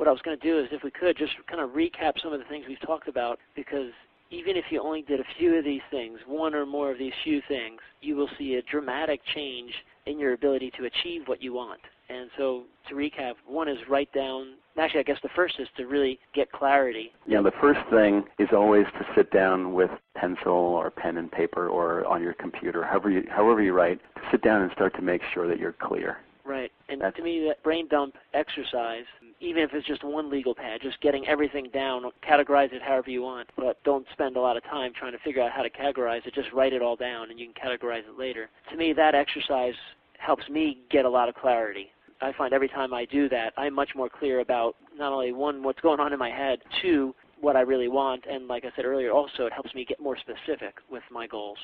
what I was going to do is, if we could, just kind of recap some of the things we've talked about because even if you only did a few of these things, one or more of these few things, you will see a dramatic change in your ability to achieve what you want. And so to recap, one is write down. Actually, I guess the first is to really get clarity. Yeah, the first thing is always to sit down with pencil or pen and paper or on your computer, however you, however you write, to sit down and start to make sure that you're clear. Right. And That's- to me, that brain dump exercise, even if it's just one legal pad, just getting everything down, categorize it however you want, but don't spend a lot of time trying to figure out how to categorize it. Just write it all down and you can categorize it later. To me, that exercise helps me get a lot of clarity. I find every time I do that, I'm much more clear about not only one, what's going on in my head, two, what I really want, and like I said earlier, also it helps me get more specific with my goals.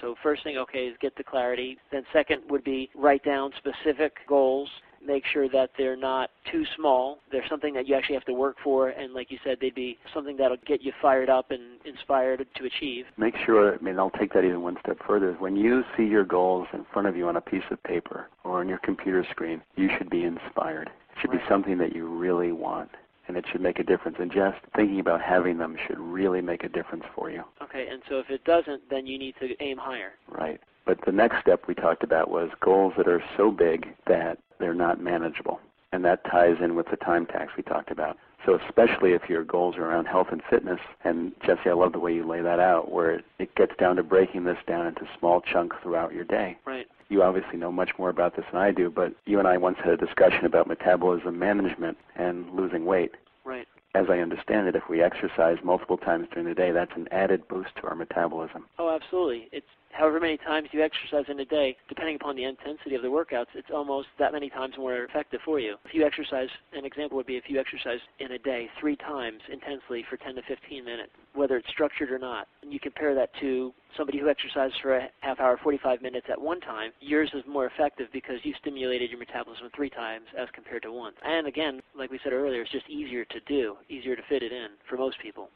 So first thing, okay, is get the clarity. Then second would be write down specific goals. Make sure that they're not too small. They're something that you actually have to work for, and like you said, they'd be something that'll get you fired up and inspired to achieve. Make sure, I mean, I'll take that even one step further. When you see your goals in front of you on a piece of paper or on your computer screen, you should be inspired. It should be something that you really want, and it should make a difference. And just thinking about having them should really make a difference for you. Okay, and so if it doesn't, then you need to aim higher. Right. But the next step we talked about was goals that are so big that they're not manageable. And that ties in with the time tax we talked about. So especially if your goals are around health and fitness, and Jesse, I love the way you lay that out, where it, gets down to breaking this down into small chunks throughout your day. Right. You obviously know much more about this than I do, but you and I once had a discussion about metabolism management and losing weight. Right. As I understand it, if we exercise multiple times during the day, that's an added boost to our metabolism. Oh, absolutely. It's however many times you exercise in a day, depending upon the intensity of the workouts, it's almost that many times more effective for you. If you exercise, an example would be if you exercise in a day three times intensely for 10 to 15 minutes, whether it's structured or not, and you compare that to somebody who exercised for a half hour, 45 minutes at one time, yours is more effective because you stimulated your metabolism three times as compared to once. And again, like we said earlier, it's just easier to do, easier to fit it in for most people.